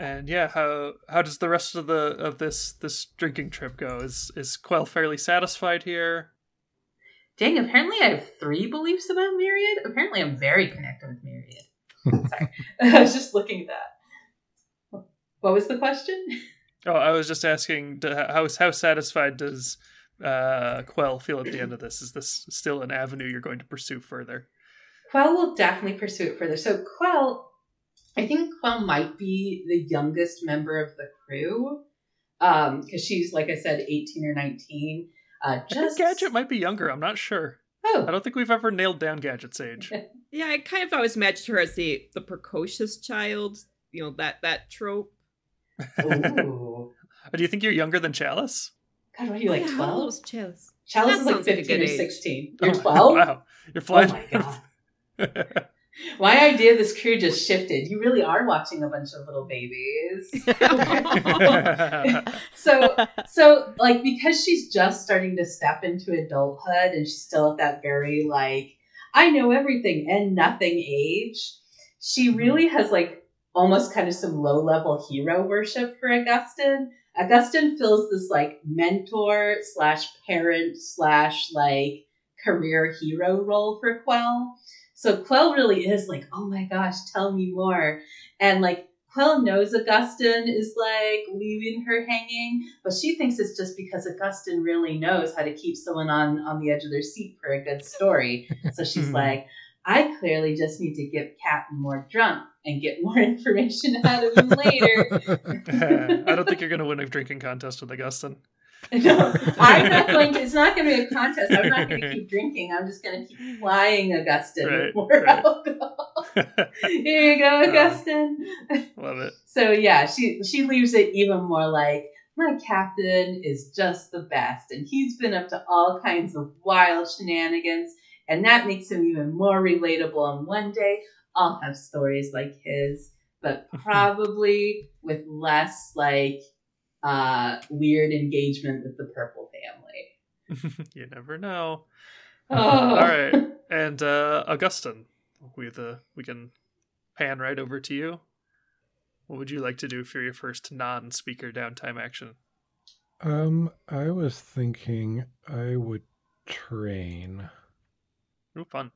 And yeah, how how does the rest of the of this this drinking trip go? Is is Quell fairly satisfied here? Dang, apparently I have three beliefs about Myriad. Apparently I'm very connected with Myriad. Sorry. I was just looking at that. What was the question? Oh, I was just asking how how satisfied does uh, Quell feel at the end of this? Is this still an avenue you're going to pursue further? Quell will definitely pursue it further. So Quell, I think Quell might be the youngest member of the crew because she's, like I said, 18 or 19. Uh, I think just Gadget might be younger. I'm not sure. Oh, I don't think we've ever nailed down Gadget's age. Yeah, I kind of always imagined her as the the precocious child. You know that that trope. Ooh. Do you think you're younger than Chalice? God, what are you like Yeah, how 12? old is Chalice? Chalice That is like sounds like 15 or 16. You're Oh, 12? Wow, you're Oh flying. my god. My idea of this crew just shifted. You really are watching a bunch of little babies. so so like because she's just starting to step into adulthood and she's still at that very like I know everything and nothing age, she mm-hmm. really has like almost kind of some low level hero worship for Augustine. Augustine fills this like mentor slash parent slash like career hero role for Quell. So Quell really is like, oh my gosh, tell me more. And like Quell knows Augustine is like leaving her hanging, but she thinks it's just because Augustine really knows how to keep someone on on the edge of their seat for a good story. So she's Hmm. like, I clearly just need to get Captain more drunk and get more information out of him later. I don't think you're going to win a drinking contest with Augustine. No, I'm not going to. It's not going to be a contest. I'm not going to keep drinking. I'm just going to keep flying Augustine Right, with more right. alcohol. Here you go, oh, Augustine. Love it. So yeah, she she leaves it even more like my captain is just the best, and he's been up to all kinds of wild shenanigans, and that makes him even more relatable. And one day I'll have stories like his, but probably with less like uh weird engagement with the purple family. you never know. Oh. All right, and uh, Augustine, we the we can pan right over to you. What would you like to do for your first non-speaker downtime action? Um, I was thinking I would train. Ooh, fun.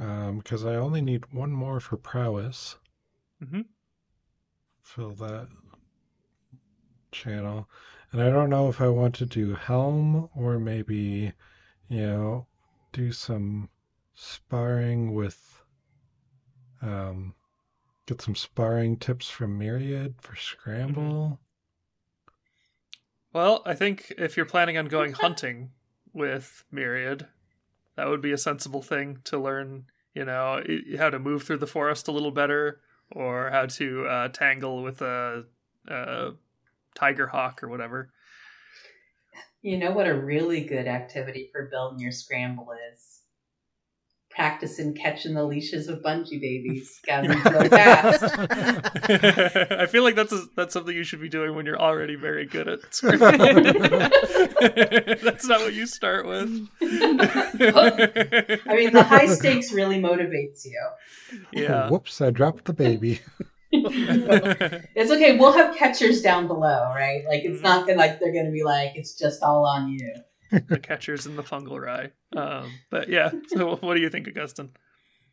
Um, because I only need one more for prowess. Mm Mhm. Fill that channel. And I don't know if I want to do helm or maybe, you know, do some sparring with um get some sparring tips from Myriad for scramble. Well, I think if you're planning on going hunting with Myriad, that would be a sensible thing to learn. You know how to move through the forest a little better, or how to uh, tangle with a, a tiger hawk or whatever. You know what a really good activity for building your scramble is? Practicing catching the leashes of bungee babies, gathering real fast. I feel like that's a, that's something you should be doing when you're already very good at scrambling. that's not what you start with. I mean, the high stakes really motivates you. yeah. Oh, whoops, I dropped the baby. It's okay. We'll have catchers down below, right? Like it's not gonna like they're gonna be like it's just all on you. the catchers in the fungal rye. Um, but yeah, so what do you think, Augustine?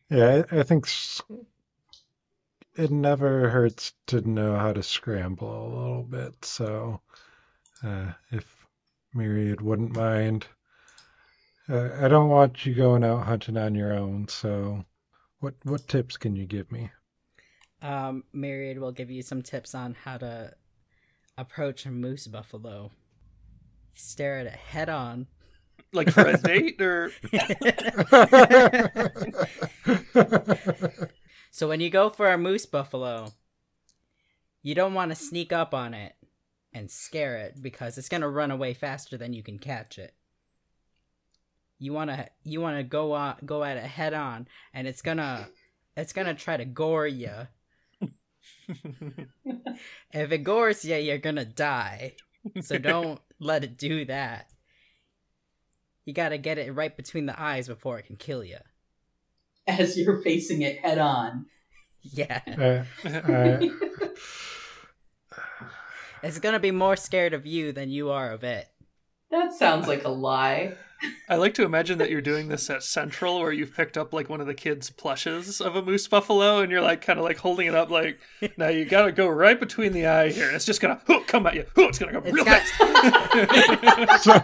Yeah, I, I think it never hurts to know how to scramble a little bit. So, uh, if Myriad wouldn't mind, uh, I don't want you going out hunting on your own. So, what what tips can you give me? Um, Myriad will give you some tips on how to approach a moose buffalo. Stare at it head on. Like for a date or so when you go for a moose buffalo, you don't want to sneak up on it and scare it because it's gonna run away faster than you can catch it. You wanna you wanna go on go at it head on, and it's gonna it's gonna try to gore you. if it gores you, you're gonna die. So don't let it do that. You gotta get it right between the eyes before it can kill you. As you're facing it head on. Yeah. Uh, uh, It's gonna be more scared of you than you are of it. That sounds like a lie. I like to imagine that you're doing this at Central, where you've picked up like one of the kids' plushes of a moose buffalo, and you're like kind of like holding it up, like, now you gotta go right between the eye here, and it's just gonna hoo, come at you. Hoo, it's gonna go It's real got- fast. so,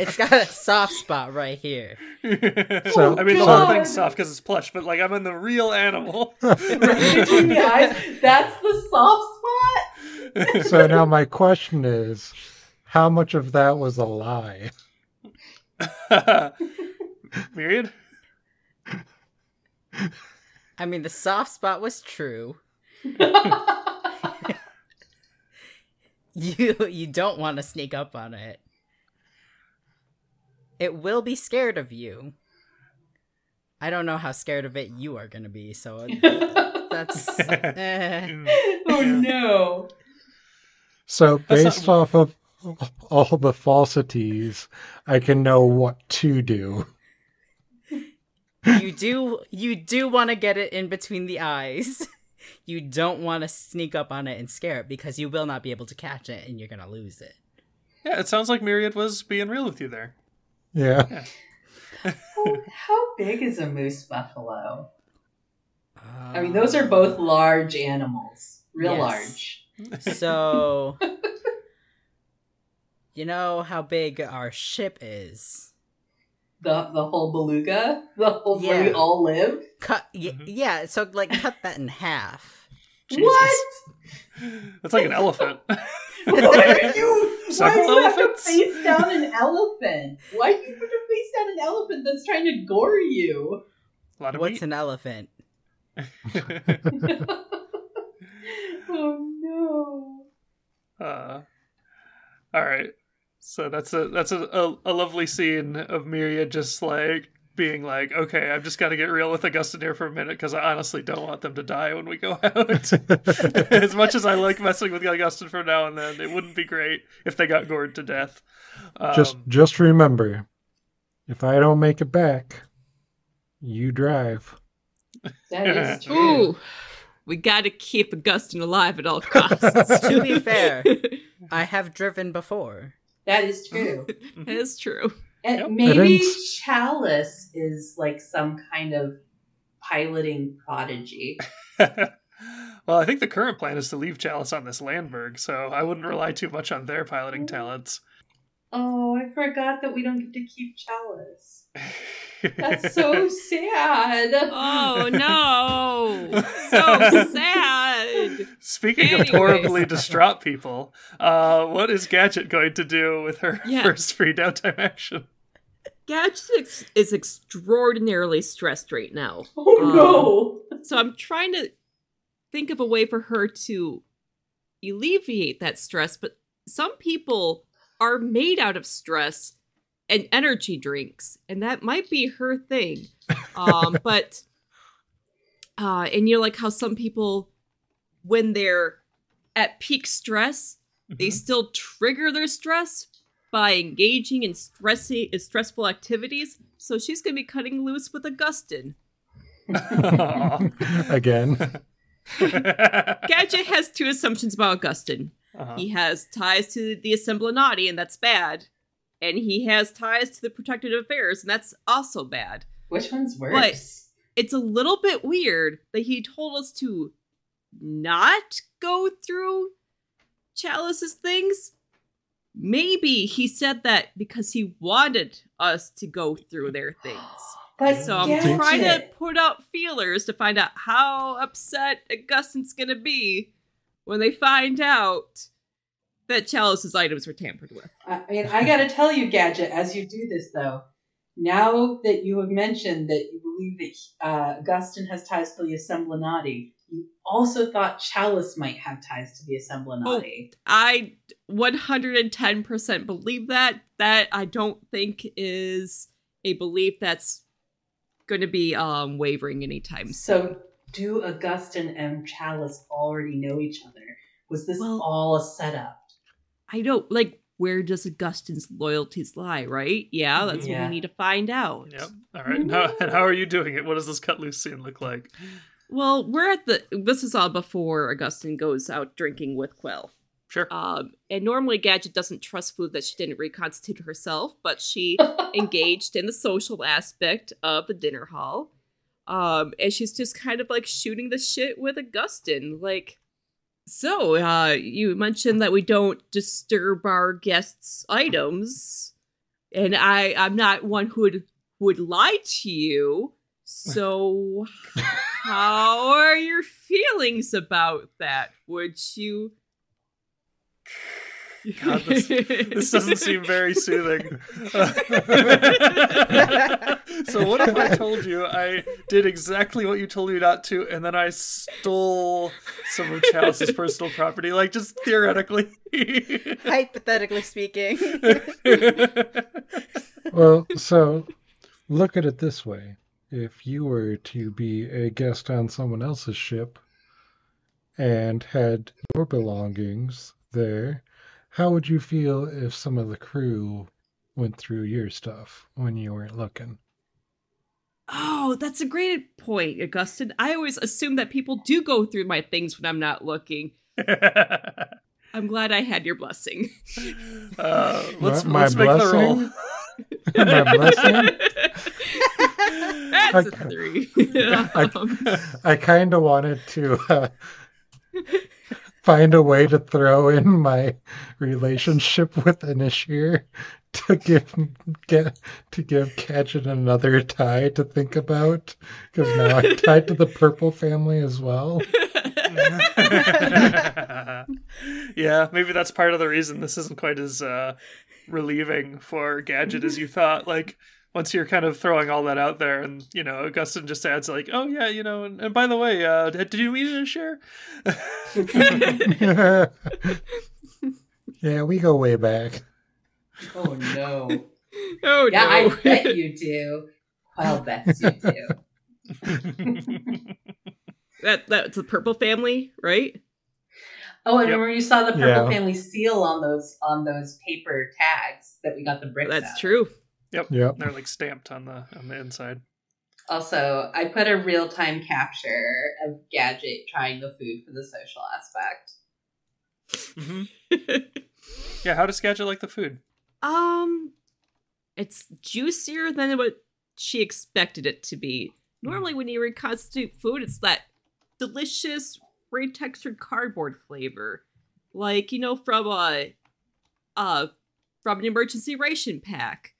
it's got a soft spot right here. So- I mean, the whole thing's soft because it's plush, but like I'm in the real animal. Right between the eyes. That's the soft spot? so now my question is, how much of that was a lie? Myriad. I mean, the soft spot was true. You you don't want to sneak up on it. It will be scared of you. I don't know how scared of it you are gonna be, so that's eh. oh no. So based not- off of all the falsities, I can know what to do. you do you do want to get it in between the eyes. You don't want to sneak up on it and scare it because you will not be able to catch it and you're gonna lose it. Yeah, it sounds like Myriad was being real with you there. Yeah. How, how big is a moose buffalo? I mean, um, those are both large animals. Real Yes. large. So, you know how big our ship is. The the whole beluga? The whole where we all live? Cut, y- Mhm. yeah. So, like, cut that in half. Jesus. What? That's like an elephant. Why are you why Several do you have to face down an elephant? Why do you have to face down an elephant that's trying to gore you? A lot of What's meat. an elephant? oh no. uh, all right. So that's a that's a, a, a lovely scene of Myriad just like being like, okay, I've just got to get real with Augustin here for a minute because I honestly don't want them to die when we go out. as much as I like messing with Augustin from now and then, it wouldn't be great if they got gored to death. Um, just just remember, if I don't make it back, you drive. That is true. Ooh, we gotta keep Augustine alive at all costs. To be fair. I have driven before. That is true. Mm-hmm. that is true. And Yep. maybe It Chalice is like some kind of piloting prodigy. well, I think the current plan is to leave Chalice on this Landberg, so I wouldn't rely too much on their piloting mm. talents. Oh, I forgot that we don't get to keep Chalice. That's so sad. Oh no! So sad. Speaking Anyways. of horribly distraught people, uh, what is Gadget going to do with her Yeah. first free downtime action? Gadget ex- is extraordinarily stressed right now. Oh no. So I'm trying to think of a way for her to alleviate that stress, but some people are made out of stress and energy drinks, and that might be her thing. Um, but uh, and you know, like how some people, when they're at peak stress, they Mhm. still trigger their stress by engaging in stressy, in stressful activities. So she's gonna be cutting loose with Augustine. Again. Gadget has two assumptions about Augustine. Uh-huh. He has ties to the Assemblinati, and that's bad. And he has ties to the Protected Affairs, and that's also bad. Which one's worse? It's a little bit weird that he told us to not go through Chalice's things. Maybe he said that because he wanted us to go through their things. But So I'm trying to put out feelers to find out how upset Augustine's gonna be when they find out that Chalice's items were tampered with. I mean, I gotta tell you, Gadget, as you do this though, now that you have mentioned that you believe that uh, Augustin has ties to the Assemblinati, you also thought Chalice might have ties to the Assemblinati. I 110% believe that. That I don't think is a belief that's going to be um, wavering anytime soon. So, do Augustine and Chalice already know each other? Was this Well- all a setup? I don't like where does Augustine's loyalties lie, right? Yeah, that's what we need to find out. Yep. All right. And how, and how are you doing it? What does this cut loose scene look like? Well, we're at the. This is all before Augustine goes out drinking with Quill. Sure. Um, and normally Gadget doesn't trust food that she didn't reconstitute herself, but she engaged in the social aspect of the dinner hall. Um, and she's just kind of like shooting the shit with Augustine. Like, so, uh, you mentioned that we don't disturb our guests' items, and I, I'm not one who would, would lie to you. So, how are your feelings about that? Would you? God, this- This doesn't seem very soothing. so what if I told you I did exactly what you told me not to, and then I stole some of Chalice's personal property, like just theoretically? Hypothetically speaking. Well, so look at it this way. If you were to be a guest on someone else's ship and had your belongings there, how would you feel if some of the crew went through your stuff when you weren't looking? Oh, that's a great point, Augustine. I always assume that people do go through my things when I'm not looking. I'm glad I had your blessing. uh, let's My- my let's make the roll. blessing? My blessing? That's a Okay. three. I- Um, I kind of wanted to uh, find a way to throw in my relationship with Inishir to give get to give Gadget another tie to think about because now I'm tied to the purple family as well. yeah, maybe that's part of the reason this isn't quite as uh, relieving for Gadget as you thought. Like once you're kind of throwing all that out there, and you know, Augustine just adds like, "Oh yeah, you know," and, and by the way, uh, did did you meet Inishir? yeah, we go way back. Oh no. oh yeah, no. I bet you do. Quell bet you do. that that's the purple family, right? Oh, and Yep. remember you saw the purple Yeah. family seal on those on those paper tags that we got the bricks That's of. true. Yep. Yep. They're like stamped on the on the inside. Also, I put a real time capture of Gadget trying the food for the social aspect. hmm Yeah, how does Gadget like the food? Um, it's juicier than what she expected it to be. Normally, when you reconstitute food, it's that delicious, great textured cardboard flavor, like you know from a, uh, from an emergency ration pack.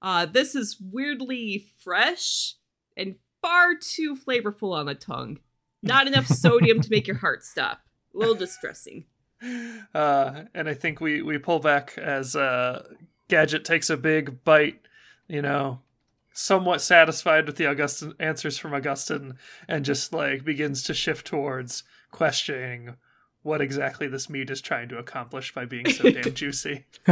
Uh, this is weirdly fresh and far too flavorful on the tongue. Not enough sodium to make your heart stop. A little distressing. Uh, and I think we we pull back as uh, Gadget takes a big bite, you know, somewhat satisfied with the Augustin answers from Augustine, and just like begins to shift towards questioning what exactly this meat is trying to accomplish by being so damn juicy.